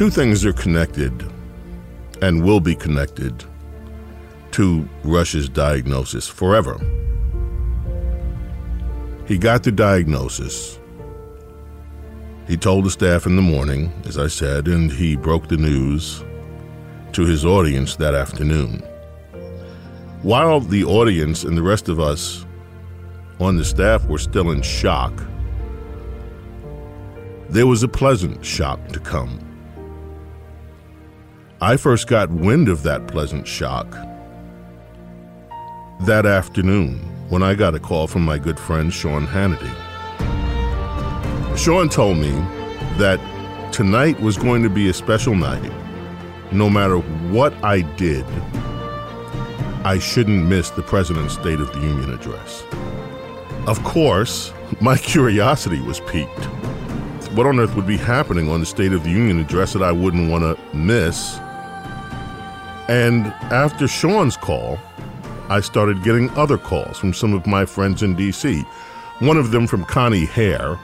Two things are connected and will be connected to Rush's diagnosis forever. He got the diagnosis. He told the staff in the morning, as I said, and he broke the news to his audience that afternoon. While the audience and the rest of us on the staff were still in shock, there was a pleasant shock to come. I first got wind of that pleasant shock that afternoon when I got a call from my good friend Sean Hannity. Sean told me that tonight was going to be a special night. No matter what I did, I shouldn't miss the President's State of the Union address. Of course, my curiosity was piqued. What on earth would be happening on the State of the Union address that I wouldn't want to miss? And after Sean's call, I started getting other calls from some of my friends in D.C. One of them from Connie Hair,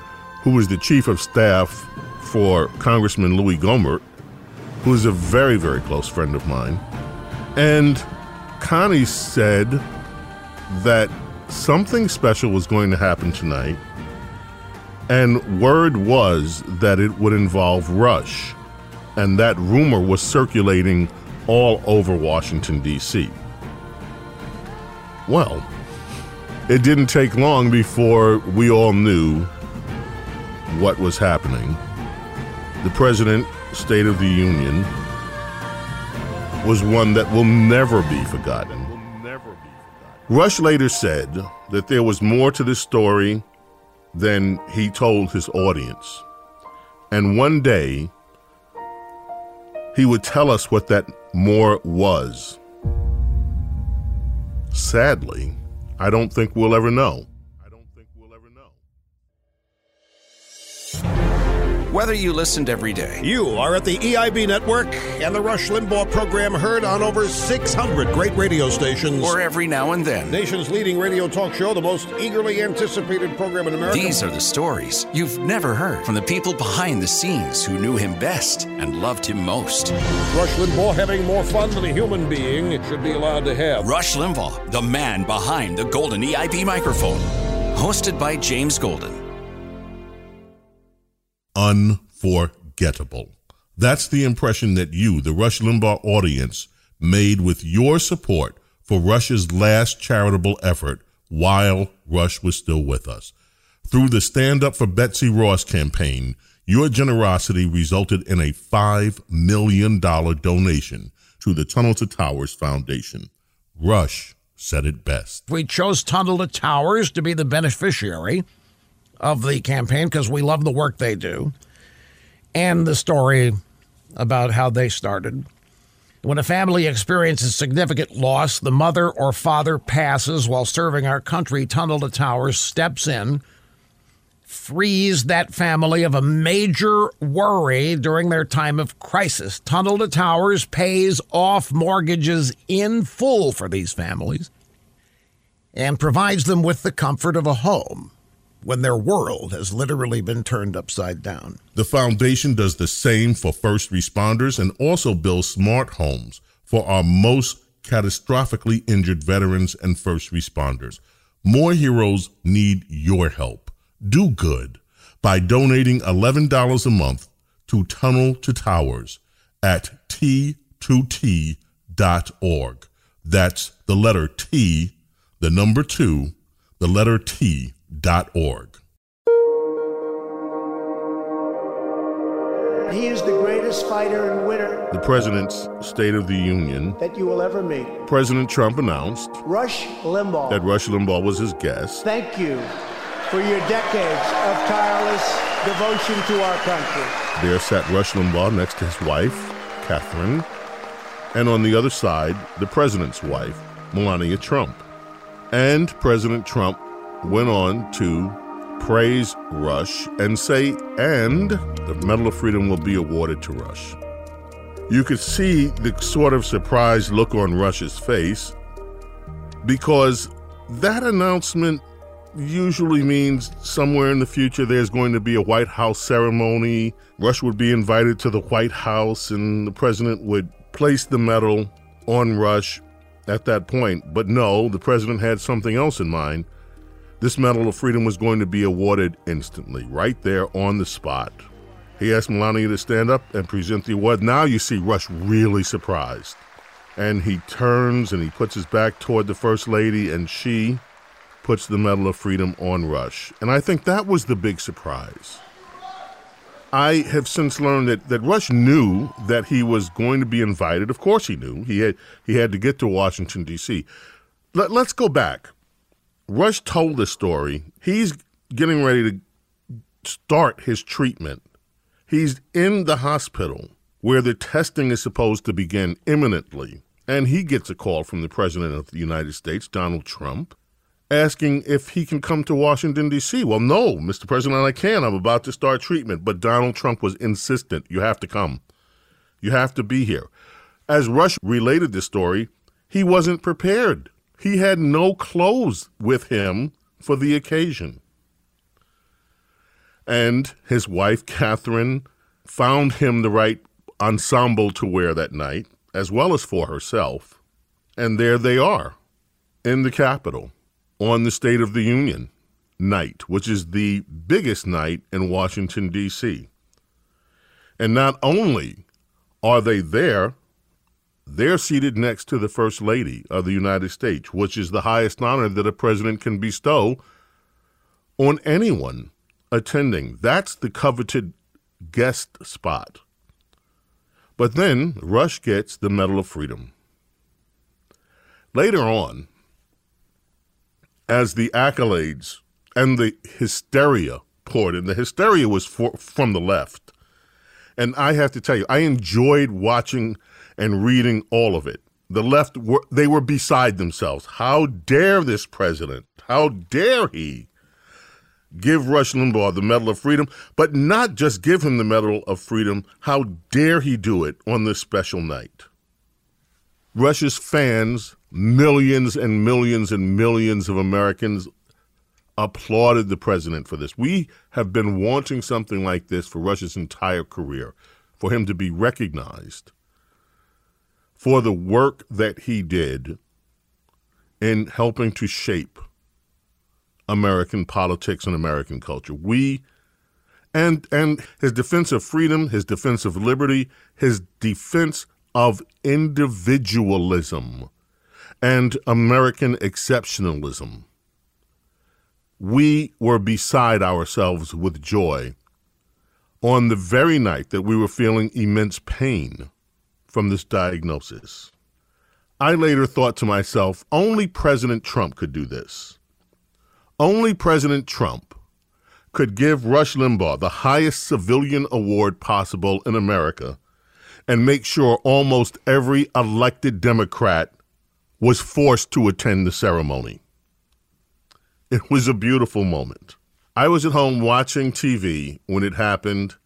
who was the chief of staff for Congressman Louie Gohmert, who is a very, very close friend of mine. And Connie said that something special was going to happen tonight, and word was that it would involve Rush, and that rumor was circulating all over Washington, D.C. Well, it didn't take long before we all knew what was happening. The President, State of the Union, was one that will never be forgotten. Rush later said that there was more to this story than he told his audience. And one day, he would tell us what that more was. Sadly, I don't think we'll ever know. Whether you listened every day, You are at the EIB network and the Rush Limbaugh program heard on over 600 great radio stations. or every now and then, Nation's leading radio talk show, the most eagerly anticipated program in America. these are the stories you've never heard from the people behind the scenes who knew him best and loved him most. Rush Limbaugh having more fun than a human being should be allowed to have. Rush Limbaugh, the man behind the golden EIB microphone. Hosted by James Golden. Unforgettable. That's the impression that you, the Rush Limbaugh audience, made with your support for Rush's last charitable effort while Rush was still with us. Through the Stand Up for Betsy Ross campaign, your generosity resulted in a $5 million donation to the Tunnel to Towers Foundation. Rush said it best. We chose Tunnel to Towers to be the beneficiary of the campaign because we love the work they do and the story about how they started. When a family experiences significant loss, the mother or father passes while serving our country, Tunnel to Towers steps in frees that family of a major worry during their time of crisis. Tunnel to Towers pays off mortgages in full for these families and provides them with the comfort of a home when their world has literally been turned upside down. The foundation does the same for first responders and also builds smart homes for our most catastrophically injured veterans and first responders. More heroes need your help. Do good by donating $11 a month to Tunnel to Towers at T2T.org. That's the letter T, the number two, the letter T org. He is the greatest fighter and winner. The President's State of the Union that you will ever meet. President Trump announced Rush Limbaugh. that Rush Limbaugh was his guest. Thank you for your decades of tireless devotion to our country. There sat Rush Limbaugh next to his wife, Kathryn, and on the other side, the president's wife, Melania Trump. And President Trump went on to praise Rush and say, and the Medal of Freedom will be awarded to Rush. You could see the sort of surprised look on Rush's face because that announcement usually means somewhere in the future there's going to be a White House ceremony. Rush would be invited to the White House and the president would place the medal on Rush at that point. But no, the president had something else in mind. This Medal of Freedom was going to be awarded instantly, right there on the spot. He asked Melania to stand up and present the award. Now you see Rush really surprised. And he turns and he puts his back toward the First Lady, and she puts the Medal of Freedom on Rush. And I think that was the big surprise. I have since learned that, that Rush knew that he was going to be invited. Of course he knew. He had he had to get to Washington, D.C. Let, let's go back. Rush told the story. He's getting ready to start his treatment. He's in the hospital where the testing is supposed to begin imminently. And he gets a call from the President of the United States, Donald Trump, asking if he can come to Washington, D.C. Well, no, Mr. President, I can't. I'm about to start treatment. But Donald Trump was insistent. You have to come. You have to be here. As Rush related the story, he wasn't prepared. He had no clothes with him for the occasion. And his wife, Kathryn, found him the right ensemble to wear that night, as well as for herself. And there they are in the Capitol on the State of the Union night, which is the biggest night in Washington, D.C. And not only are they there, they're seated next to the First Lady of the United States, which is the highest honor that a president can bestow on anyone attending. That's the coveted guest spot. But then Rush gets the Medal of Freedom. Later on, as the accolades and the hysteria poured in, the hysteria was for, from the left. And I have to tell you, I enjoyed watching and reading all of it. The left were they were beside themselves. How dare this president? How dare he give Rush Limbaugh the Medal of Freedom, but not just give him the Medal of Freedom. How dare he do it on this special night? Rush's fans, millions and millions and millions of Americans applauded the president for this. We have been wanting something like this for Rush's entire career, for him to be recognized for the work that he did in helping to shape American politics and American culture. We and and his defense of freedom, his defense of liberty, his defense of individualism and American exceptionalism. We were beside ourselves with joy on the very night that we were feeling immense pain from this diagnosis. I later thought to myself, only President Trump could do this. Only President Trump could give Rush Limbaugh the highest civilian award possible in America and make sure almost every elected Democrat was forced to attend the ceremony. It was a beautiful moment. I was at home watching TV when it happened,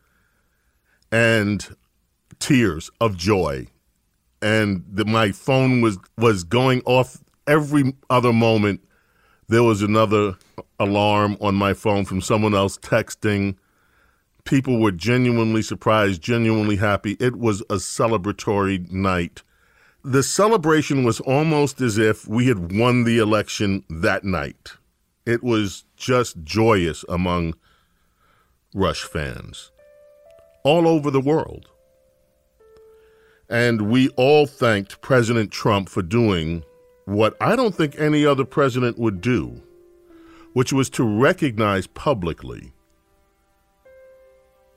and tears of joy, and the, my phone was was going off every other moment. There was another alarm on my phone from someone else texting. People were genuinely surprised, genuinely happy. It was a celebratory night. The celebration was almost as if we had won the election that night. It was just joyous among Rush fans all over the world. And we all thanked President Trump for doing what I don't think any other president would do, which was to recognize publicly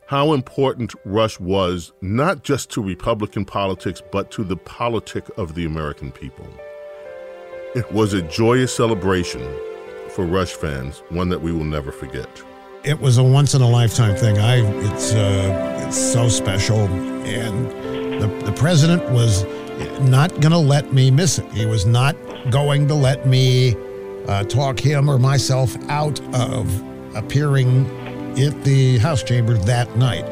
how important Rush was, not just to Republican politics, but to the politic of the American people. It was a joyous celebration for Rush fans, one that we will never forget. It was a once in a lifetime thing. I it's uh, it's so special, and the the president was not going to let me miss it. He was not going to let me uh, talk him or myself out of appearing at the House chamber that night.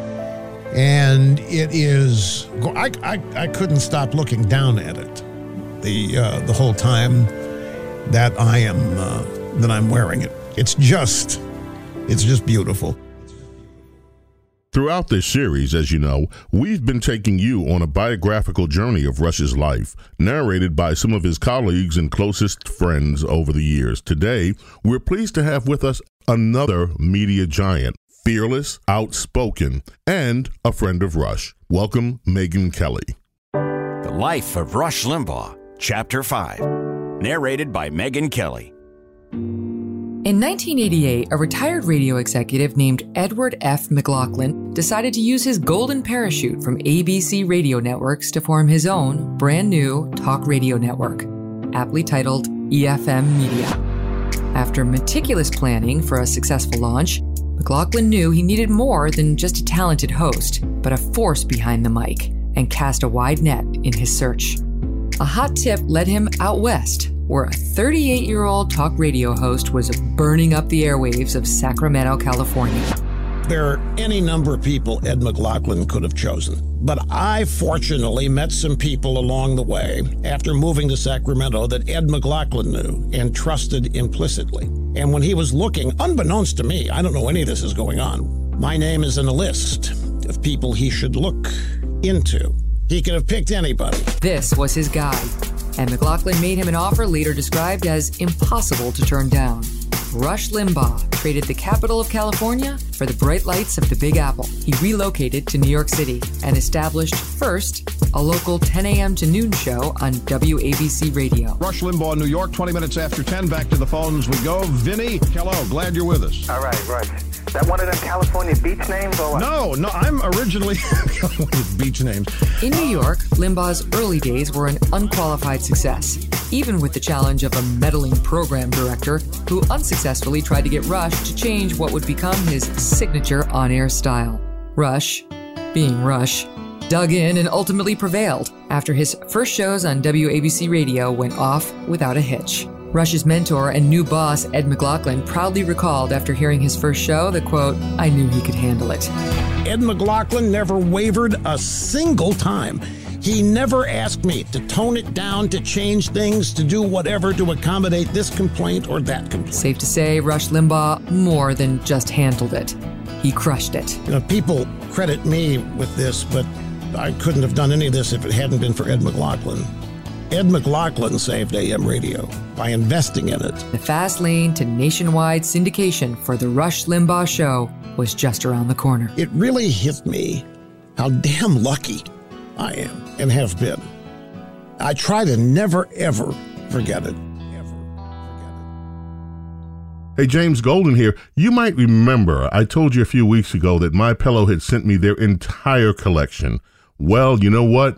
And it is, I, I, I couldn't stop looking down at it the, uh, the whole time that I am, uh, that I'm wearing it. It's just, it's just beautiful. Throughout this series, as you know, we've been taking you on a biographical journey of Rush's life, narrated by some of his colleagues and closest friends over the years. Today, we're pleased to have with us another media giant, fearless, outspoken, and a friend of Rush. Welcome, Megyn Kelly. The Life of Rush Limbaugh, Chapter 5, narrated by Megyn Kelly. In 1988, a retired radio executive named Edward F. McLaughlin decided to use his golden parachute from ABC radio networks to form his own brand new talk radio network, aptly titled EFM Media. After meticulous planning for a successful launch, McLaughlin knew he needed more than just a talented host, but a force behind the mic, and cast a wide net in his search. A hot tip led him out west, where a 38 year old talk radio host was burning up the airwaves of Sacramento, California. There are any number of people Ed McLaughlin could have chosen, but I fortunately met some people along the way after moving to Sacramento that Ed McLaughlin knew and trusted implicitly. And when he was looking, unbeknownst to me, I don't know any of this is going on, my name is in a list of people he should look into. He could have picked anybody. This was his guy, and McLaughlin made him an offer later described as impossible to turn down. Rush Limbaugh traded the capital of California for the bright lights of the Big Apple. He relocated to New York City and established first a local 10 a.m. to noon show on WABC Radio. Rush Limbaugh, New York, 20 minutes after 10. Back to the phones we go. Vinny, hello. Glad you're with us. All right, right. That one of them California beach names or what? No, no, I'm originally beach names. In New York, Limbaugh's early days were an unqualified success, even with the challenge of a meddling program director who unsuccessfully tried to get Rush to change what would become his signature on air style. Rush, being Rush, dug in and ultimately prevailed after his first shows on WABC radio went off without a hitch. Rush's mentor and new boss, Ed McLaughlin, proudly recalled after hearing his first show that, quote, I knew he could handle it. Ed McLaughlin never wavered a single time. He never asked me to tone it down, to change things, to do whatever to accommodate this complaint or that complaint. Safe to say, Rush Limbaugh more than just handled it. He crushed it. You know, people credit me with this, but I couldn't have done any of this if it hadn't been for Ed McLaughlin. Ed McLaughlin saved AM radio by investing in it. The fast lane to nationwide syndication for the Rush Limbaugh Show was just around the corner. It really hit me how damn lucky I am and have been. I try to never, ever forget it. Hey, James Golden here. You might remember I told you a few weeks ago that My Pillow had sent me their entire collection. Well, you know what?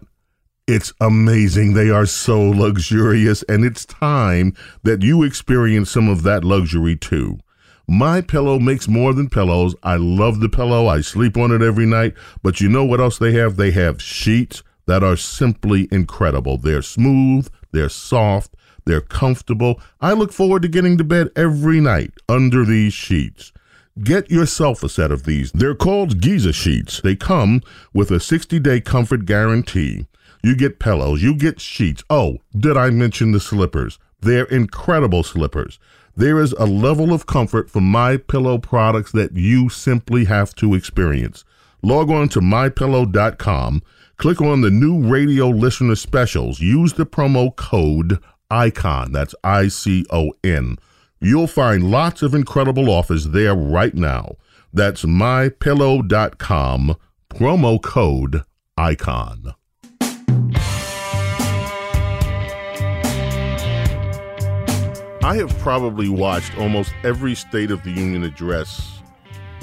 It's amazing. They are so luxurious, and it's time that you experience some of that luxury too. My pillow makes more than pillows. I love the pillow. I sleep on it every night. But you know what else they have? They have sheets that are simply incredible. They're smooth, they're soft, they're comfortable. I look forward to getting to bed every night under these sheets. Get yourself a set of these. They're called Giza sheets. They come with a 60 day comfort guarantee. You get pillows, you get sheets. Oh, did I mention the slippers? They're incredible slippers. There is a level of comfort for my pillow products that you simply have to experience. Log on to mypillow.com, click on the new radio listener specials, use the promo code ICON. That's I C O N. You'll find lots of incredible offers there right now. That's mypillow.com, promo code ICON. I have probably watched almost every State of the Union address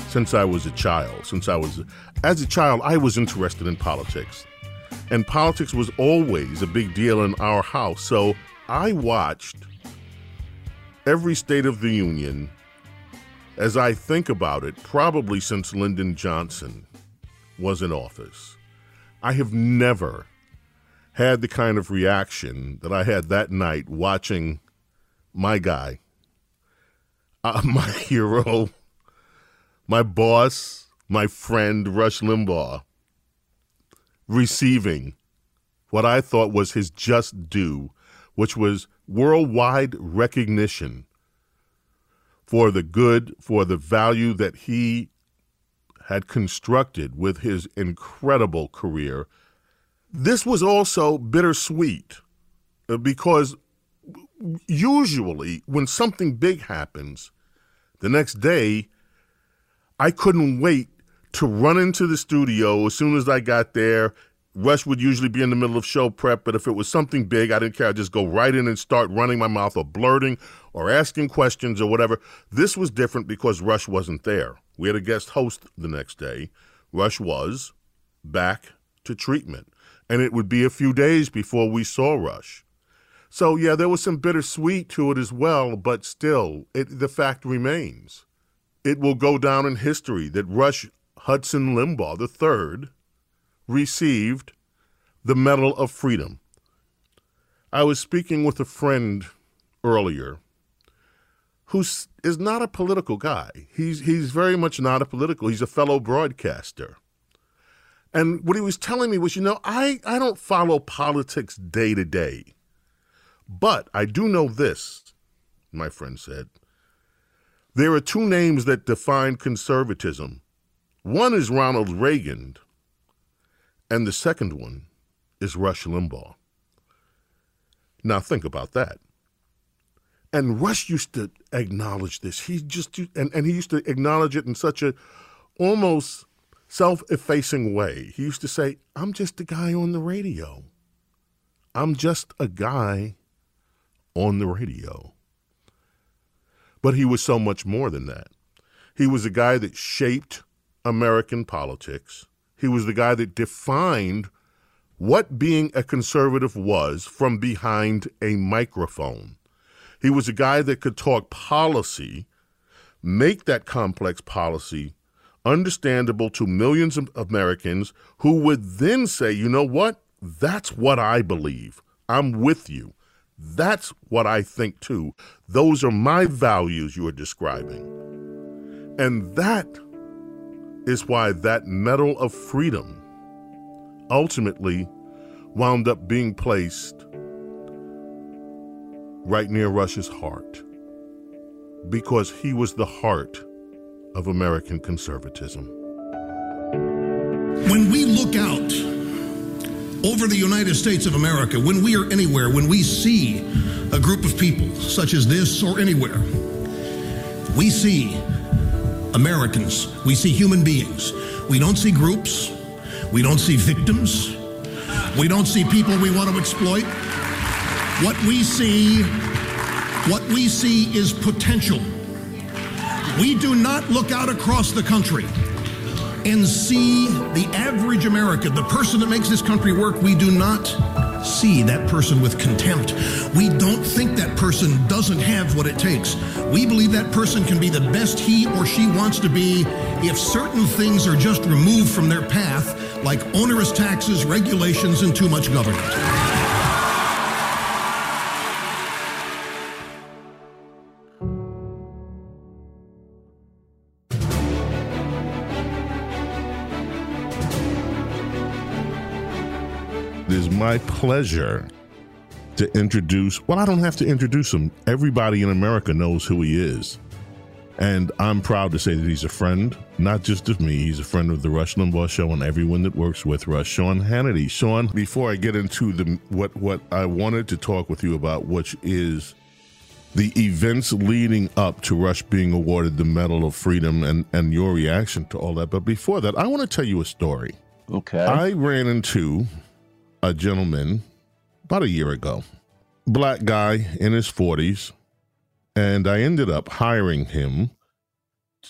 since I was a child. Since I was, as a child, I was interested in politics. And politics was always a big deal in our house. So I watched every State of the Union as I think about it, probably since Lyndon Johnson was in office. I have never had the kind of reaction that I had that night watching my guy, uh, my hero, my boss, my friend, Rush Limbaugh, receiving what I thought was his just due, which was worldwide recognition for the good, for the value that he had constructed with his incredible career. This was also bittersweet uh, because usually when something big happens, the next day, I couldn't wait to run into the studio as soon as I got there. Rush would usually be in the middle of show prep, but if it was something big, I didn't care. I'd just go right in and start running my mouth or blurting or asking questions or whatever. This was different because Rush wasn't there. We had a guest host the next day. Rush was back to treatment. And it would be a few days before we saw Rush. So yeah, there was some bittersweet to it as well, but still, it, the fact remains. It will go down in history that Rush Hudson Limbaugh III received the Medal of Freedom. I was speaking with a friend earlier who is not a political guy. He's he's very much not a political. He's a fellow broadcaster. And what he was telling me was, you know, I, I don't follow politics day to day. But I do know this, my friend said. There are two names that define conservatism. One is Ronald Reagan, and the second one is Rush Limbaugh. Now think about that. And Rush used to acknowledge this. He just and, and he used to acknowledge it in such a almost self-effacing way. He used to say, "I'm just a guy on the radio. I'm just a guy on the radio. But he was so much more than that. He was a guy that shaped American politics. He was the guy that defined what being a conservative was from behind a microphone. He was a guy that could talk policy, make that complex policy understandable to millions of Americans who would then say, you know what? That's what I believe. I'm with you. That's what I think too. Those are my values you are describing. And that is why that Medal of Freedom ultimately wound up being placed right near Rush's heart because he was the heart of American conservatism. When we look out over the United States of America, when we are anywhere, when we see a group of people such as this or anywhere, we see Americans, we see human beings. We don't see groups, we don't see victims, we don't see people we want to exploit. What we see, what we see is potential. We do not look out across the country and see the average American, the person that makes this country work, we do not see that person with contempt. We don't think that person doesn't have what it takes. We believe that person can be the best he or she wants to be if certain things are just removed from their path, like onerous taxes, regulations, and too much government. My pleasure to introduce, well, I don't have to introduce him. Everybody in America knows who he is. And I'm proud to say that he's a friend, not just of me, he's a friend of the Rush Limbaugh Show and everyone that works with Rush, Sean Hannity. Sean, before I get into the what what I wanted to talk with you about, which is the events leading up to Rush being awarded the Medal of Freedom and, and your reaction to all that. But before that, I want to tell you a story. Okay. I ran into a gentleman about a year ago, black guy in his 40s, and I ended up hiring him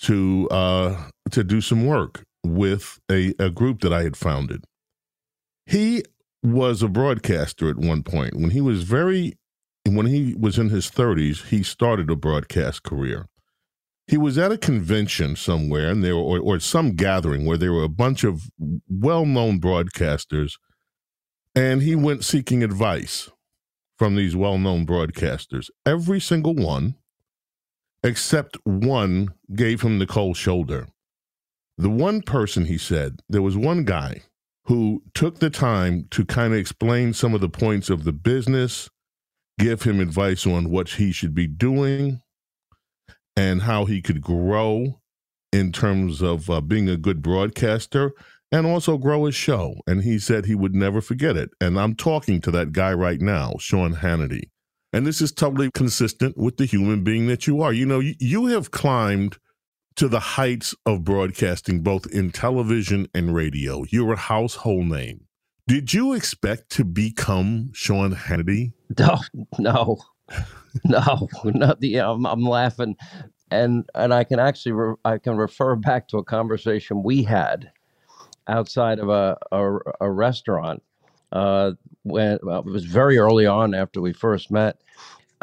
to uh, to do some work with a, a group that I had founded. He was a broadcaster at one point. When he was very when he was in his 30s, he started a broadcast career. He was at a convention somewhere, and there or, or some gathering where there were a bunch of well-known broadcasters, and he went seeking advice from these well-known broadcasters. Every single one, except one, gave him the cold shoulder. The one person he said, there was one guy who took the time to kind of explain some of the points of the business give him advice on what he should be doing and how he could grow in terms of uh, being a good broadcaster and also grow his show. And he said he would never forget it. And I'm talking to that guy right now, Sean Hannity. And this is totally consistent with the human being that you are. You know, you, have climbed to the heights of broadcasting, both in television and radio. You're a household name. Did you expect to become Sean Hannity? No, no, no, not the. I'm, I'm laughing, and and I can actually re, I can refer back to a conversation we had outside of a a, a restaurant uh, when well, it was very early on after we first met.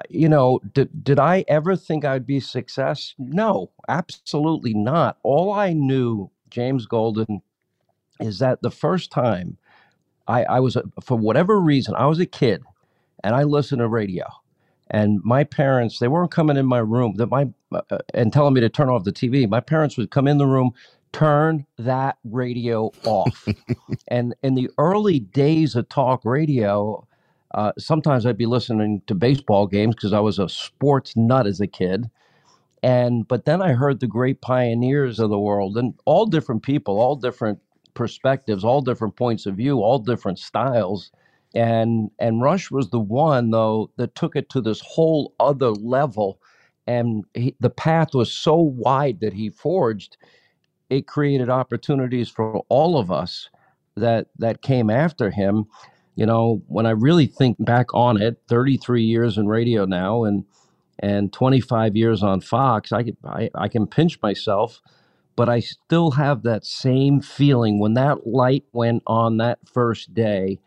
You know, did did I ever think I'd be success? No, absolutely not. All I knew, James Golden, is that the first time I, I was, a, for whatever reason, I was a kid and I listened to radio. And my parents, they weren't coming in my room that my uh, and telling me to turn off the TV. My parents would come in the room, turn that radio off. and in the early days of talk radio, uh, sometimes I'd be listening to baseball games because I was a sports nut as a kid. And but then I heard the great pioneers of the world and all different people, all different perspectives, all different points of view, all different styles. And and Rush was the one though that took it to this whole other level. And he, the path was so wide that he forged. It created opportunities for all of us that that came after him. You know, when I really think back on it, 33 years in radio now, and and 25 years on Fox, I, I, I can pinch myself but I still have that same feeling when that light went on that first day.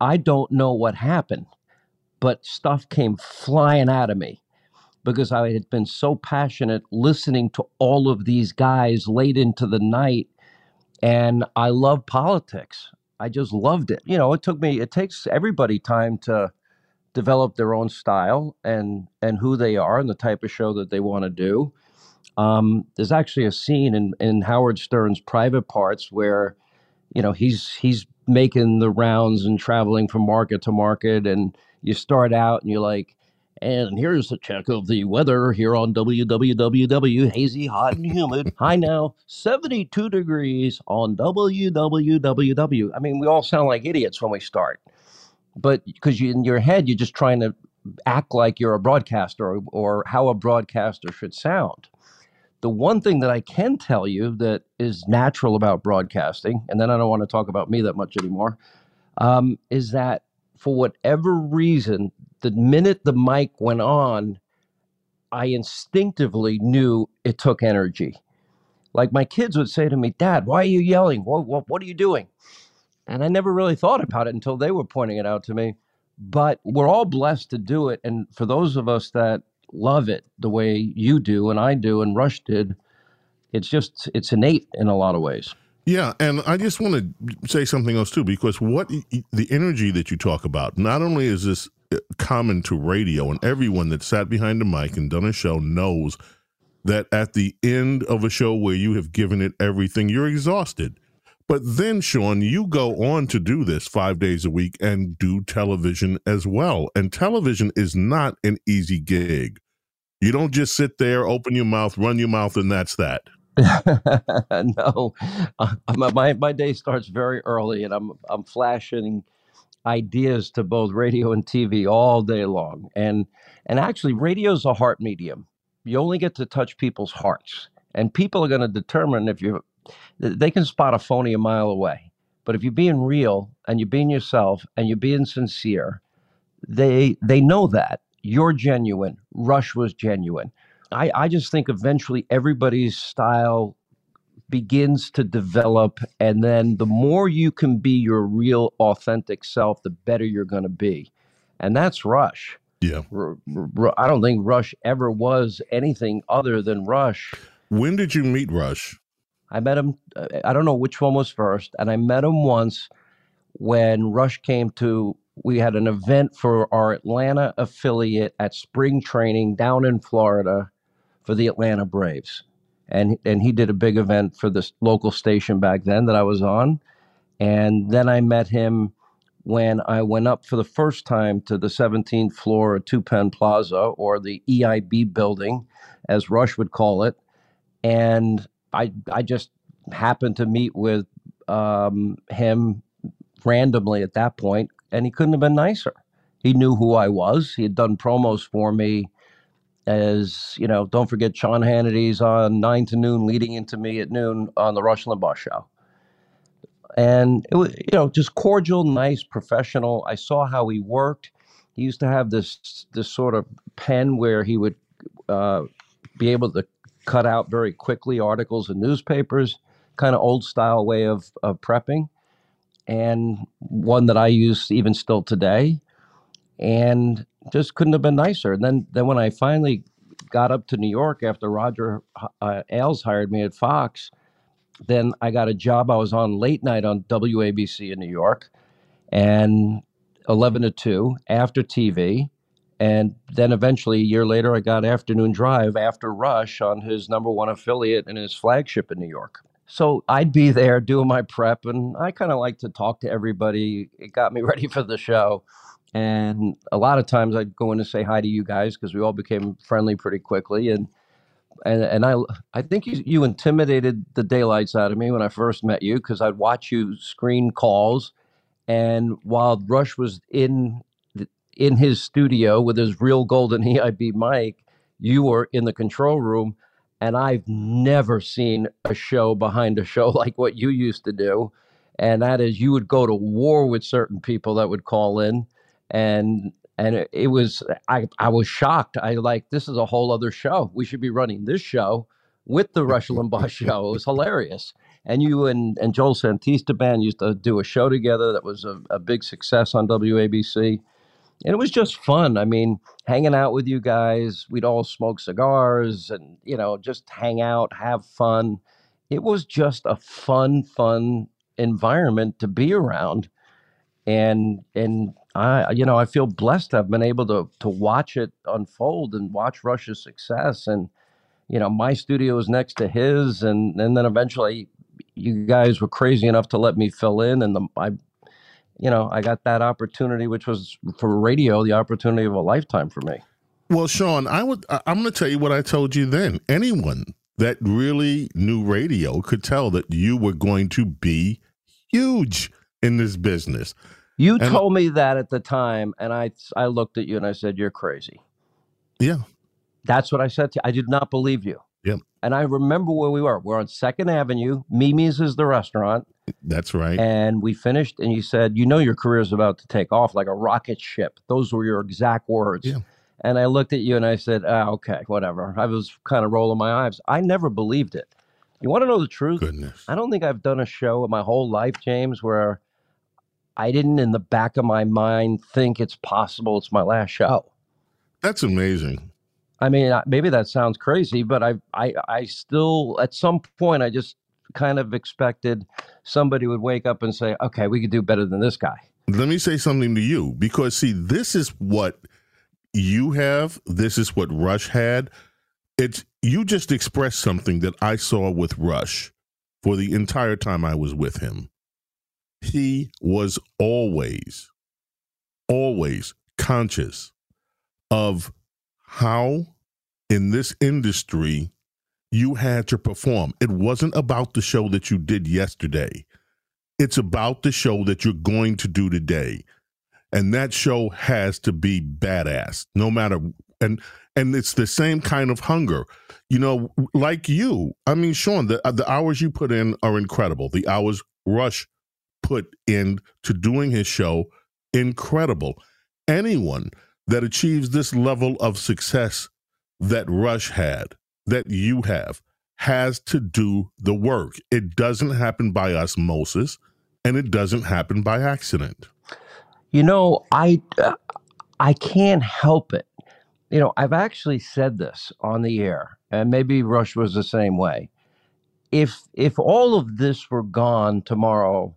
I don't know what happened, but stuff came flying out of me because I had been so passionate listening to all of these guys late into the night. And I love politics. I just loved it. You know, it took me, it takes everybody time to develop their own style and and who they are and the type of show that they want to do um, there's actually a scene in, in Howard Stern's Private Parts where, you know, he's he's making the rounds and traveling from market to market, and you start out and you're like, and here's a check of the weather here on www. hazy, hot, and humid. High now, 72 degrees on www. I mean, we all sound like idiots when we start, but because you in your head you're just trying to act like you're a broadcaster or, or how a broadcaster should sound. The one thing that I can tell you that is natural about broadcasting, and then I don't want to talk about me that much anymore, um, is that for whatever reason, the minute the mic went on, I instinctively knew it took energy. Like my kids would say to me, Dad, why are you yelling? What, what, what are you doing? And I never really thought about it until they were pointing it out to me. But we're all blessed to do it. And for those of us that love it the way you do and I do and Rush did. It's just it's innate in a lot of ways. Yeah, and I just want to say something else too, because what the energy that you talk about, not only is this common to radio, and everyone that sat behind the mic and done a show knows that at the end of a show where you have given it everything, you're exhausted. But then, Sean, you go on to do this five days a week and do television as well. And television is not an easy gig. You don't just sit there, open your mouth, run your mouth, and that's that. no, uh, my my day starts very early, and I'm I'm flashing ideas to both radio and TV all day long. And and actually, radio's a heart medium. You only get to touch people's hearts, and people are going to determine if you. They can spot a phony a mile away, but if you're being real and you're being yourself and you're being sincere, they they know that you're genuine. Rush was genuine. I, I just think eventually everybody's style begins to develop. And then the more you can be your real, authentic self, the better you're going to be. And that's Rush. Yeah. R- R- I don't think Rush ever was anything other than Rush. When did you meet Rush? I met him, uh, I don't know which one was first. And I met him once when Rush came to, we had an event for our Atlanta affiliate at spring training down in Florida for the Atlanta Braves. And and he did a big event for this local station back then that I was on. And then I met him when I went up for the first time to the 17th floor of Two Plaza or the EIB building, as Rush would call it. And I I just happened to meet with um, him randomly at that point, and he couldn't have been nicer. He knew who I was. He had done promos for me as you know, don't forget Sean Hannity's on nine to noon, leading into me at noon on the Rush Limbaugh show. And it was, you know, just cordial, nice, professional. I saw how he worked. He used to have this this sort of pen where he would uh, be able to cut out very quickly articles in newspapers, kind of old style way of of prepping, and one that I use even still today. And just couldn't have been nicer. And then then when I finally got up to New York after Roger uh, Ailes hired me at Fox, then I got a job. I was on late night on WABC in New York, and eleven to two after TV. And then eventually, a year later, I got afternoon drive after Rush on his number one affiliate and his flagship in New York. So I'd be there doing my prep, and I kind of like to talk to everybody. It got me ready for the show. And a lot of times I'd go in to say hi to you guys because we all became friendly pretty quickly. And and and I I think you you intimidated the daylights out of me when I first met you because I'd watch you screen calls, and while Rush was in in his studio with his real golden EIB mic, you were in the control room, and I've never seen a show behind a show like what you used to do, and that is you would go to war with certain people that would call in and and it, was I I was shocked. I like this is a whole other show. We should be running this show with the Rush Limbaugh show. It was hilarious. And you and, and Joel Santisteban used to do a show together that was a, a big success on WABC. And it was just fun. I mean, hanging out with you guys, we'd all smoke cigars and, you know, just hang out, have fun. It was just a fun, fun environment to be around. And and I, you know, I feel blessed I've been able to to watch it unfold and watch Rush's success. And you know, my studio is next to his, and and then eventually, you guys were crazy enough to let me fill in, and the I, you know, I got that opportunity, which was for radio, the opportunity of a lifetime for me. Well, Sean, I would. I'm going to tell you what I told you then. Anyone that really knew radio could tell that you were going to be huge in this business. You and told me that at the time, and I I looked at you and I said, "You're crazy." Yeah, that's what I said to you. I did not believe you. Yeah, and I remember where we were. We're on Second Avenue. Mimi's is the restaurant. That's right. And we finished, and you said, "You know, your career is about to take off like a rocket ship." Those were your exact words. Yeah. And I looked at you and I said, oh, "Okay, whatever." I was kind of rolling my eyes. I never believed it. You want to know the truth? Goodness. I don't think I've done a show in my whole life, James, where I didn't, in the back of my mind, think it's possible it's my last show. Oh. That's amazing. I mean, maybe that sounds crazy, but I, I, I still, at some point, I just kind of expected somebody would wake up and say, "Okay, we could do better than this guy." Let me say something to you because see, this is what you have. This is what Rush had. It's you just expressed something that I saw with Rush for the entire time I was with him, he was always, always conscious of how in this industry you had to perform. It wasn't about the show that you did yesterday. It's about the show that you're going to do today. And that show has to be badass, no matter and and it's the same kind of hunger. You know, like you. I mean, Sean, the the hours you put in are incredible. The hours Rush put in to doing his show, incredible. Anyone that achieves this level of success that Rush had, that you have, has to do the work. It doesn't happen by osmosis and it doesn't happen by accident. You know, I uh, I can't help it. You know, I've actually said this on the air, and maybe Rush was the same way. If if all of this were gone tomorrow,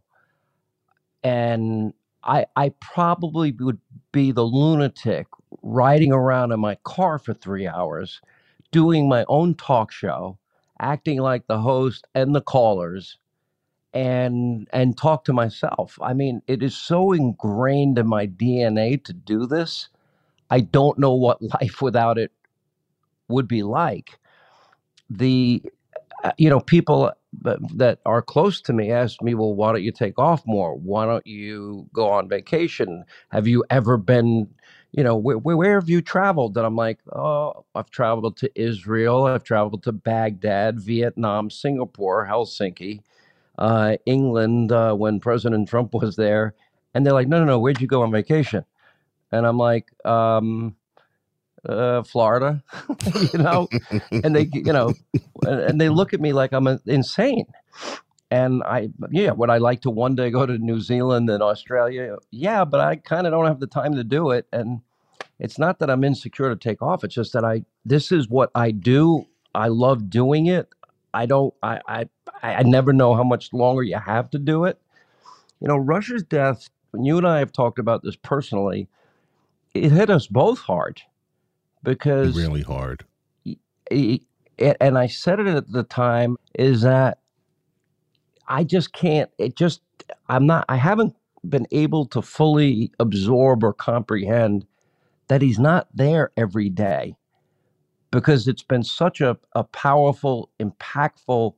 and I I probably would be the lunatic riding around in my car for three hours, doing my own talk show, acting like the host and the callers, and and talk to myself. I mean, it is so ingrained in my DNA to do this. I don't know what life without it would be like. The uh, you know people that, that are close to me ask me, "Well, why don't you take off more? Why don't you go on vacation? Have you ever been you know, where, where have you traveled? And I'm like, oh, I've traveled to Israel, I've traveled to Baghdad, Vietnam, Singapore, Helsinki, uh, England uh, when President Trump was there. And they're like, no, no, no, where'd you go on vacation? And I'm like, um, uh, Florida, you know, and they, you know, and they look at me like I'm insane. And I, yeah, would I like to one day go to New Zealand and Australia? Yeah, but I kind of don't have the time to do it. And it's not that I'm insecure to take off. It's just that I, this is what I do. I love doing it. I don't, I, I, I never know how much longer you have to do it. You know, Rush's death, when you and I have talked about this personally, it hit us both hard because really hard. and I said it at the time is that I just can't, it just, I'm not, I haven't been able to fully absorb or comprehend that he's not there every day because it's been such a, a powerful, impactful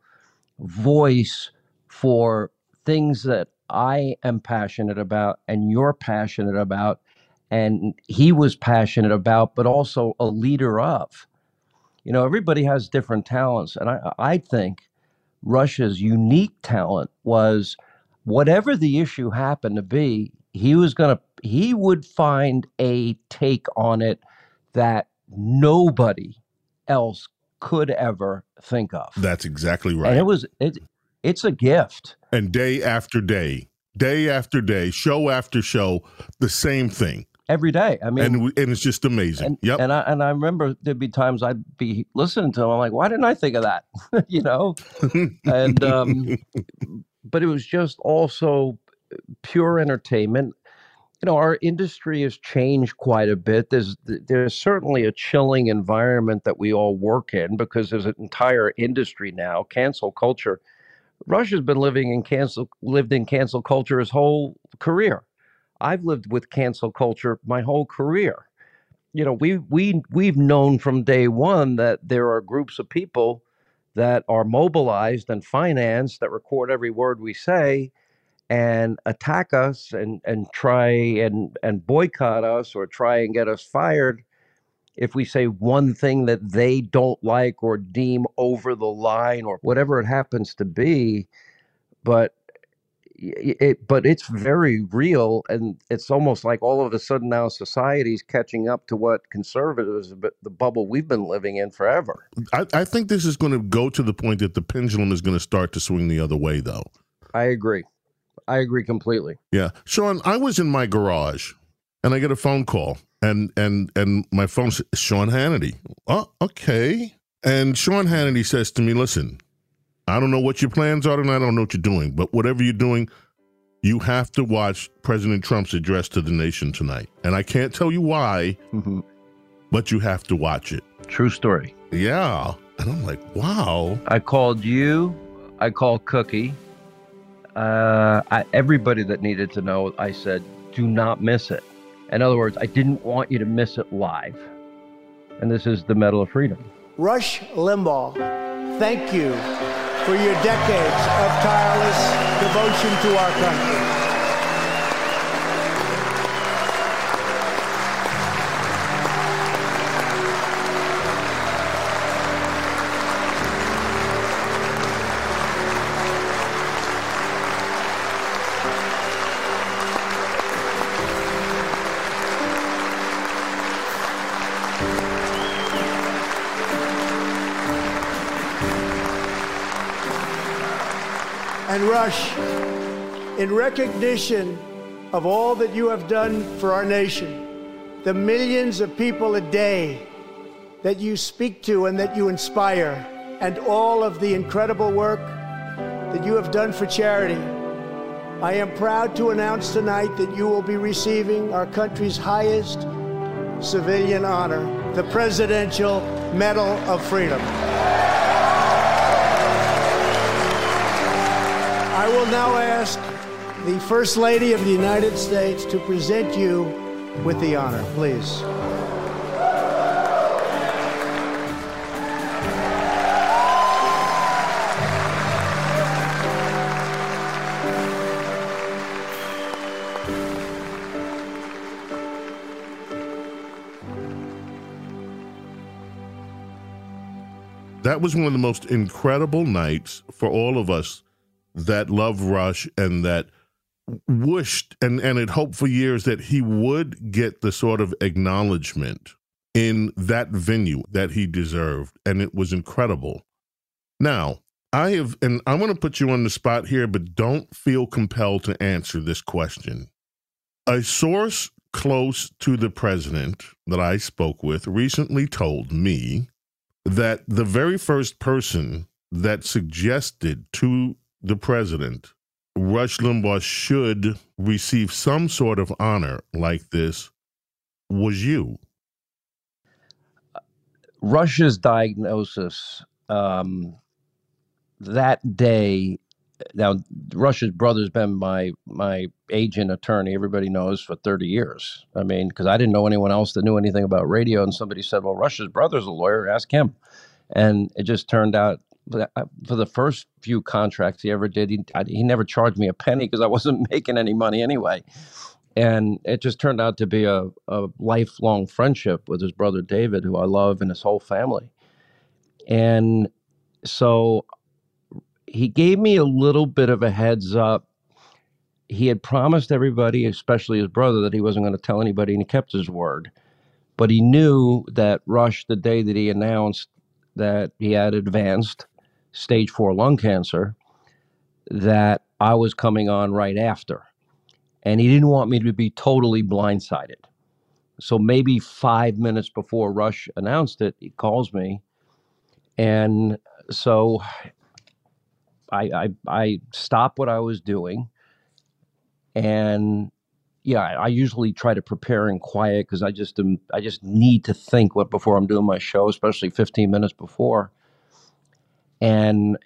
voice for things that I am passionate about and you're passionate about and he was passionate about, but also a leader of. You know, everybody has different talents. And I, I think Rush's unique talent was whatever the issue happened to be, he was going to, he would find a take on it that nobody else could ever think of. That's exactly right. And it was, it, it's a gift. And day after day, day after day, show after show, the same thing every day. I mean, and and it's just amazing. And, yep. And I and I remember there'd be times I'd be listening to him. I'm like, why didn't I think of that? you know. and um, but it was just also pure entertainment. You know, our industry has changed quite a bit. There's there's certainly a chilling environment that we all work in because there's an entire industry now, cancel culture. Rush has been living in cancel lived in cancel culture his whole career. I've lived with cancel culture my whole career. You know, we we we've known from day one that there are groups of people that are mobilized and financed that record every word we say and attack us and and try and and boycott us or try and get us fired if we say one thing that they don't like or deem over the line or whatever it happens to be but it, but it's very real, and it's almost like all of a sudden now society's catching up to what conservatives, the bubble we've been living in forever. I, I think this is going to go to the point that the pendulum is going to start to swing the other way, though. I agree. I agree completely. Yeah, Sean, I was in my garage, and I get a phone call, and and and my phone says Sean Hannity. Oh, okay. And Sean Hannity says to me, "Listen, I don't know what your plans are, and I don't know what you're doing, but whatever you're doing, you have to watch President Trump's address to the nation tonight. And I can't tell you why, mm-hmm. but you have to watch it. True story. Yeah. And I'm like, wow. I called you. I called Cookie. Uh, I, everybody that needed to know, I said, do not miss it. In other words, I didn't want you to miss it live. And this is the Medal of Freedom. Rush Limbaugh, thank you for your decades of tireless devotion to our country. And Rush, in recognition of all that you have done for our nation, the millions of people a day that you speak to and that you inspire, and all of the incredible work that you have done for charity, I am proud to announce tonight that you will be receiving our country's highest civilian honor, the Presidential Medal of Freedom. I will now ask the First Lady of the United States to present you with the honor, please. That was one of the most incredible nights for all of us that love Rush and that wished and, and had hoped for years that he would get the sort of acknowledgement in that venue that he deserved. And it was incredible. Now, I have, and I'm going to put you on the spot here, but don't feel compelled to answer this question. A source close to the president that I spoke with recently told me that the very first person that suggested to the president Rush Limbaugh should receive some sort of honor like this was you. Rush's diagnosis um, that day. Now, Rush's brother's been my my agent attorney. Everybody knows for thirty years. I mean, because I didn't know anyone else that knew anything about radio, and somebody said, "Well, Rush's brother's a lawyer. Ask him." And it just turned out Uh, for the first few contracts he ever did, he, he never charged me a penny because I wasn't making any money anyway. And it just turned out to be a, a lifelong friendship with his brother David, who I love, and his whole family. And so he gave me a little bit of a heads up. He had promised everybody, especially his brother, that he wasn't going to tell anybody, and he kept his word. But he knew that Rush, the day that he announced that he had advanced, stage four lung cancer that I was coming on right after. And he didn't want me to be totally blindsided. So maybe five minutes before Rush announced it, he calls me. And so I, I, I stop what I was doing. And yeah, I usually try to prepare in quiet because I just am, I just need to think what before I'm doing my show, especially 15 minutes before. And,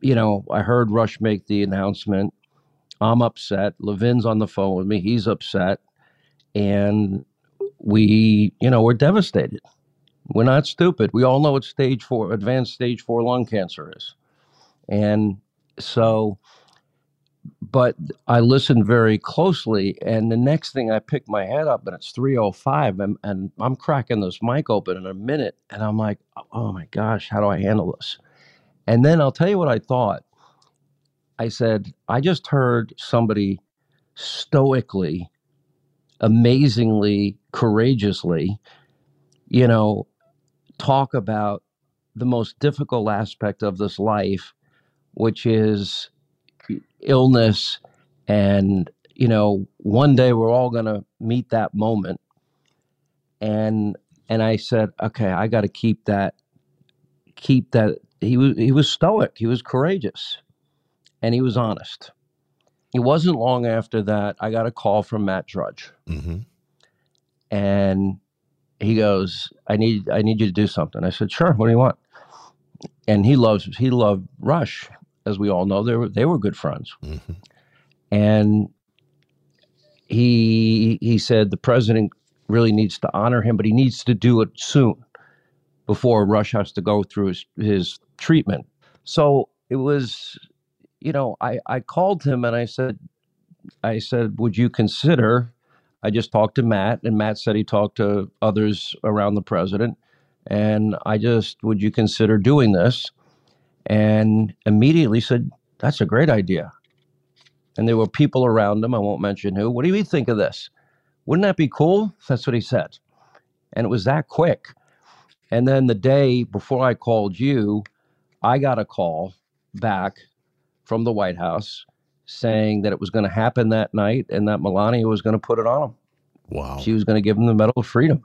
you know, I heard Rush make the announcement. I'm upset. Levin's on the phone with me. He's upset. And we, you know, we're devastated. We're not stupid. We all know what stage four, advanced stage four lung cancer is. And so, but I listened very closely. And the next thing I pick my head up and it's 305 and, and I'm cracking this mic open in a minute. And I'm like, oh my gosh, how do I handle this? And then I'll tell you what I thought. I said, I just heard somebody stoically, amazingly, courageously, you know, talk about the most difficult aspect of this life, which is illness. And, you know, one day we're all going to meet that moment. And, and I said, okay, I got to keep that, keep that he was he was stoic. He was courageous, and he was honest. It wasn't long after that I got a call from Matt Drudge, mm-hmm. and he goes, "I need I need you to do something." I said, "Sure. What do you want?" And he loves he loved Rush, as we all know, they were they were good friends. And he he said the president really needs to honor him, but he needs to do it soon before Rush has to go through his, his treatment. So it was, you know, I, I called him and I said, I said, would you consider? I just talked to Matt, and Matt said he talked to others around the president. And I just, would you consider doing this? And immediately said, that's a great idea. And there were people around him, I won't mention who. What do you think of this? Wouldn't that be cool? That's what he said. And it was that quick. And then the day before I called you, I got a call back from the White House saying that it was going to happen that night and that Melania was going to put it on him. Wow. She was going to give him the Medal of Freedom.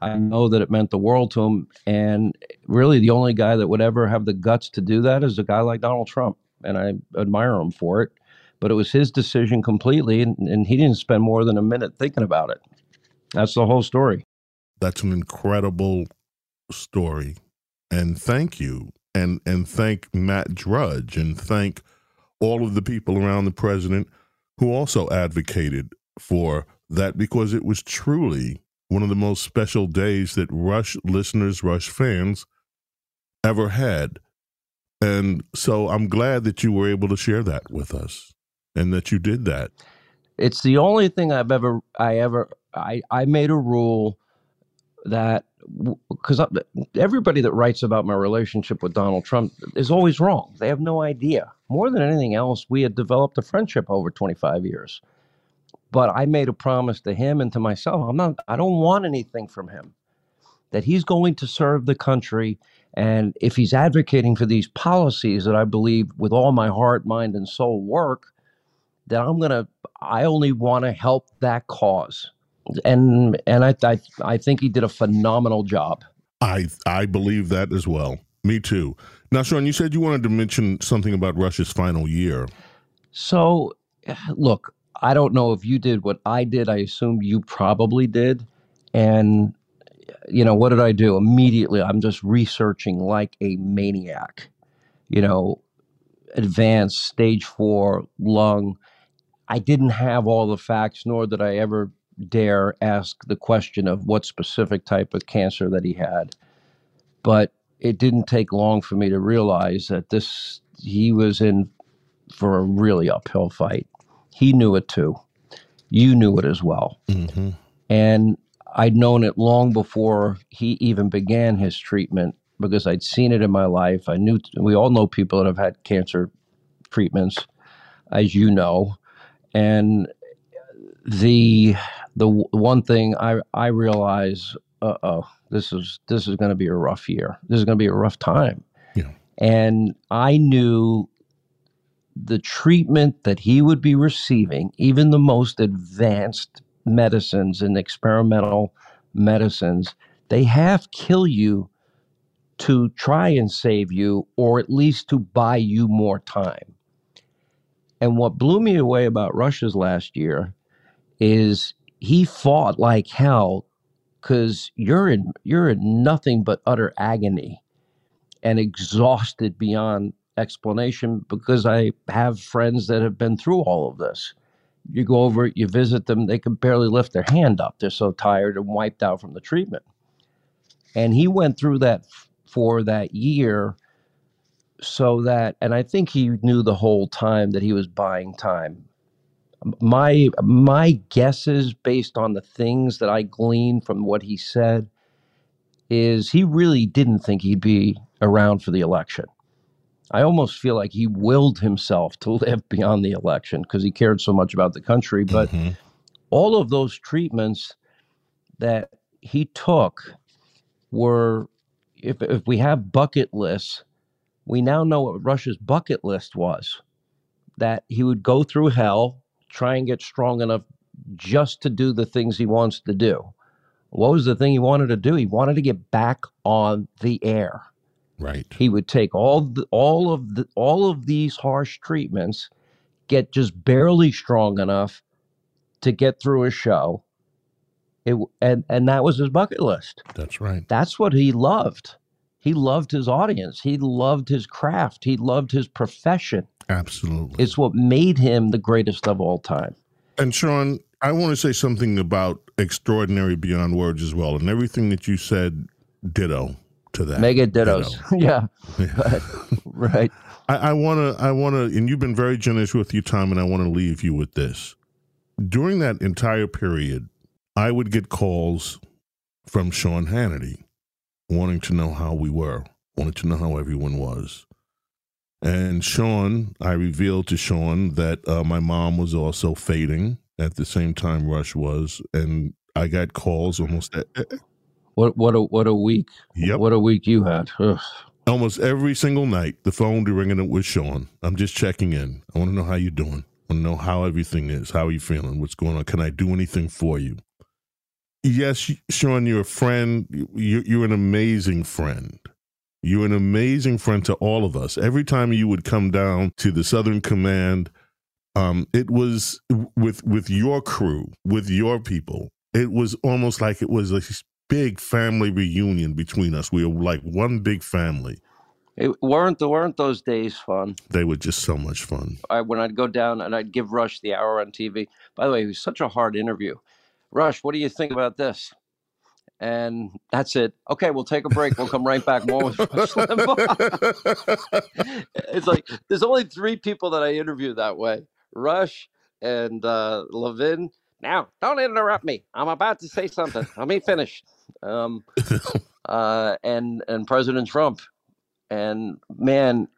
I know that it meant the world to him. And really, the only guy that would ever have the guts to do that is a guy like Donald Trump. And I admire him for it. But it was his decision completely. And, and he didn't spend more than a minute thinking about it. That's the whole story. That's an incredible story. And thank you. And and thank Matt Drudge and thank all of the people around the president who also advocated for that because it was truly one of the most special days that Rush listeners, Rush fans ever had. And so I'm glad that you were able to share that with us and that you did that. It's the only thing I've ever I ever I I made a rule that because everybody that writes about my relationship with Donald Trump is always wrong. They have no idea. More than anything else, we had developed a friendship over 25 years. But I made a promise to him and to myself. I'm not I don't want anything from him. That he's going to serve the country and if he's advocating for these policies that I believe with all my heart, mind and soul work, then I'm to I only want to help that cause and and I, I I think he did a phenomenal job. I I believe that as well. Me too. Now, Sean, you said you wanted to mention something about Rush's final year. So, look, I don't know if you did what I did. I assume you probably did. And you know, what did I do? Immediately, I'm just researching like a maniac. You know, advanced stage 4 lung. I didn't have all the facts nor did I ever dare ask the question of what specific type of cancer that he had. But it didn't take long for me to realize that this he was in for a really uphill fight. He knew it too. You knew it as well. Mm-hmm. And I'd known it long before he even began his treatment because I'd seen it in my life. I knew we all know people that have had cancer treatments, as you know. And the the one thing I I realize, uh oh, this is this is going to be a rough year. This is going to be a rough time. Yeah. And I knew the treatment that he would be receiving, even the most advanced medicines and experimental medicines, they half kill you to try and save you, or at least to buy you more time. And what blew me away about Rush's last year is he fought like hell because you're in you're in nothing but utter agony and exhausted beyond explanation because I have friends that have been through all of this. You go over, you visit them, they can barely lift their hand up. They're so tired and wiped out from the treatment. And he went through that for that year so that and I think he knew the whole time that he was buying time my my guesses based on the things that I gleaned from what he said is he really didn't think he'd be around for the election. I almost feel like he willed himself to live beyond the election because he cared so much about the country. But Mm-hmm. all of those treatments that he took were, if, if we have bucket lists, we now know what Rush's bucket list was that he would go through hell, try and get strong enough just to do the things he wants to do. What was the thing he wanted to do? He wanted to get back on the air. Right. He would take all the, all of the all of these harsh treatments, get just barely strong enough to get through a show. It, and and that was his bucket list. That's right. That's what he loved. He loved his audience. He loved his craft. He loved his profession. Absolutely. It's what made him the greatest of all time. And Sean, I want to say something about extraordinary beyond words as well. And everything that you said, ditto to that. Mega dittos. yeah. right. I, I want to, I want to, and you've been very generous with your time, and I want to leave you with this. During that entire period, I would get calls from Sean Hannity wanting to know how we were, wanting to know how everyone was. And Sean, I revealed to Sean that uh, my mom was also fading at the same time Rush was, and I got calls almost. what what a what a week! Yep. What a week you had. Ugh. Almost every single night, the phone be ringing it with Sean. I'm just checking in. I want to know how you're doing. I want to know how everything is. How are you feeling? What's going on? Can I do anything for you? Yes, Sean, you're a friend. You're, you're an amazing friend. You're an amazing friend to all of us. Every time you would come down to the Southern Command, um, it was with with your crew, with your people. It was almost like it was a big family reunion between us. We were like one big family. It weren't the weren't those days fun? They were just so much fun. I, when I'd go down and I'd give Rush the hour on TV. By the way, it was such a hard interview. Rush, what do you think about this? And that's it. Okay, we'll take a break. We'll come right back. More with Rush Limbaugh. it's like there's only three people that I interview that way: Rush and uh, Levin. Now, don't interrupt me. I'm about to say something. Let me finish. Um, uh, and and President Trump and man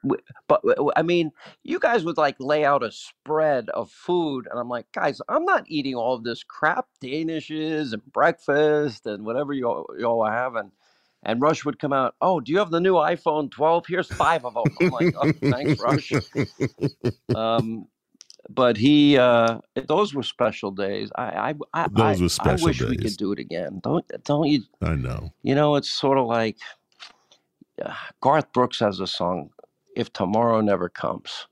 but i mean you guys would like lay out a spread of food and i'm like guys i'm not eating all of this crap danishes and breakfast and whatever you all, you all are having. And rush would come out oh do you have the new iphone 12 here's five of them i'm like oh, thanks rush. Um, but he uh, those were special days. I i i, those were special I wish days. we could do it again. Don't don't you i know. you know it's sort of like Garth Brooks has a song, "If Tomorrow Never Comes."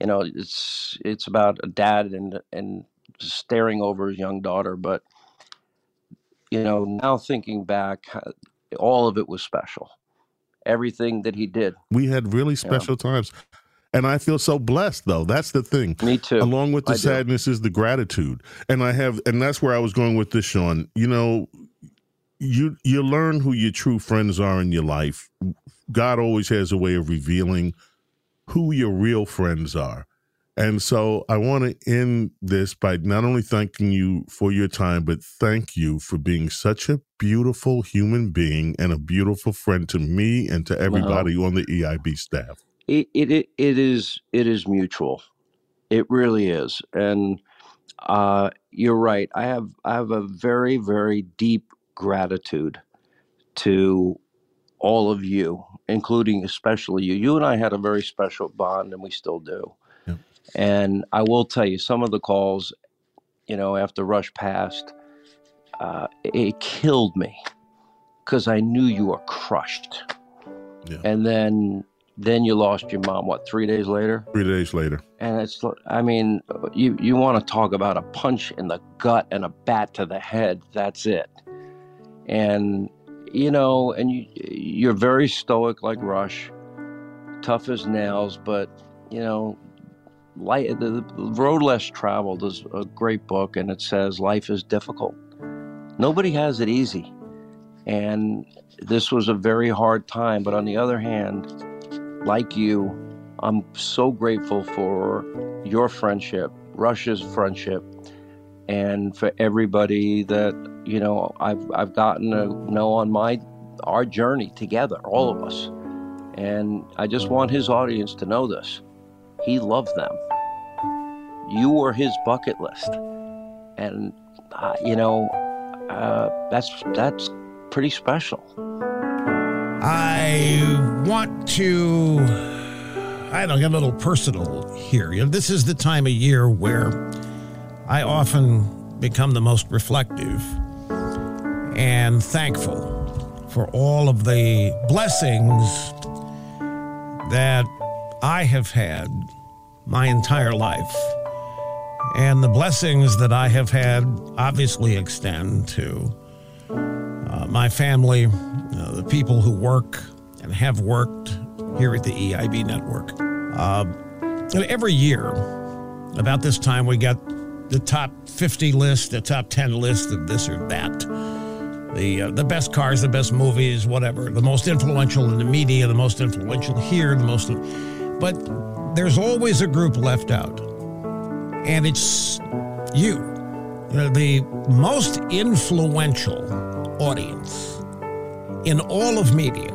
You know, it's it's about a dad and and staring over his young daughter. But you know, now thinking back, uh, all of it was special. Everything that he did. We had really special yeah. times. And I feel so blessed though. That's the thing. Me too. Along with the I sadness do. is the gratitude. And I have and that's where I was going with this, Sean. You know, you you learn who your true friends are in your life. God always has a way of revealing who your real friends are. And so I want to end this by not only thanking you for your time, but thank you for being such a beautiful human being and a beautiful friend to me and to everybody on the EIB staff. It, it it is it is mutual. It really is. And uh, you're right. I have I have a very very deep gratitude to all of you, including especially you. You and I had a very special bond, and we still do. Yeah. And I will tell you, some of the calls, you know, after Rush passed, uh, it killed me because I knew you were crushed. Yeah. And then then you lost your mom what three days later Three days later. and it's i mean you you want to talk about a punch in the gut and a bat to the head that's it and you know and you you're very stoic like rush tough as nails but you know light the, the road less traveled is a great book and it says life is difficult. Nobody has it easy. And this was a very hard time but on the other hand like you i'm so grateful for your friendship rush's friendship and for everybody that you know I've I've gotten to know on my our journey together, all of us. And I just want his audience to know this. He loved them. You were his bucket list, and uh, you know uh, that's that's pretty special. I want to, I don't get a little personal here. You know, this is the time of year where I often become the most reflective and thankful for all of the blessings that I have had my entire life. And the blessings that I have had obviously extend to uh, my family, uh, the people who work and have worked here at the EIB network. Uh, every year, about this time, we get the top 50 list, the top 10 list of this or that. The, uh, the best cars, the best movies, whatever, the most influential in the media, the most influential here, the most. But there's always a group left out, and it's you. The most influential audience in all of media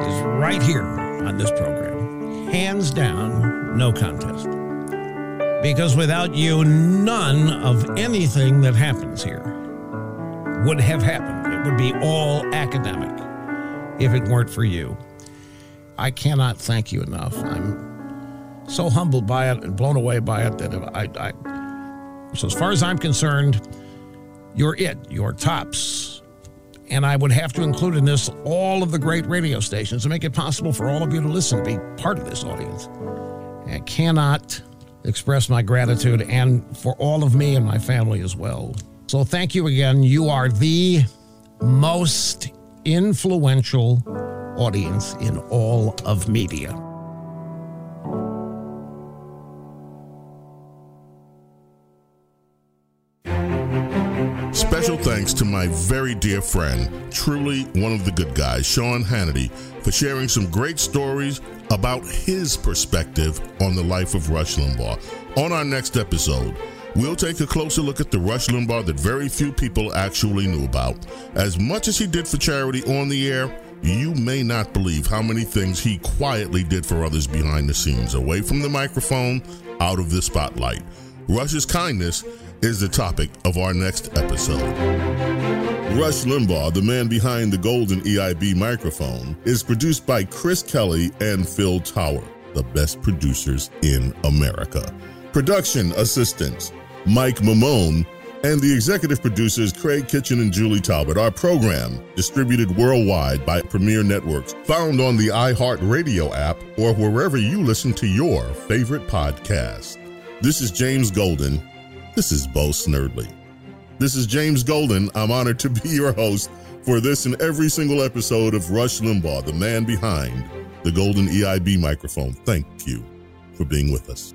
is right here on this program. Hands down, no contest. Because without you, none of anything that happens here would have happened. It would be all academic if it weren't for you. I cannot thank you enough. I'm so humbled by it and blown away by it that I, I so as far as I'm concerned, you're it. You're tops. And I would have to include in this all of the great radio stations to make it possible for all of you to listen, to be part of this audience. I cannot express my gratitude and for all of me and my family as well. So thank you again. You are the most influential audience in all of media. Special thanks to my very dear friend, truly one of the good guys, Sean Hannity, for sharing some great stories about his perspective on the life of Rush Limbaugh. On our next episode, we'll take a closer look at the Rush Limbaugh that very few people actually knew about. As much as he did for charity on the air, you may not believe how many things he quietly did for others behind the scenes, away from the microphone, out of the spotlight. Rush's kindness is the topic of our next episode. Rush Limbaugh, the man behind the golden EIB microphone, is produced by Chris Kelly and Phil Tower, the best producers in America. Production assistants Mike Mamone and the executive producers Craig Kitchen and Julie Talbot. Our program distributed worldwide by Premiere Networks, found on the iHeartRadio app or wherever you listen to your favorite podcast. This is James Golden. This is Bo Snerdley. This is James Golden. I'm honored to be your host for this and every single episode of Rush Limbaugh, the man behind the golden EIB microphone. Thank you for being with us.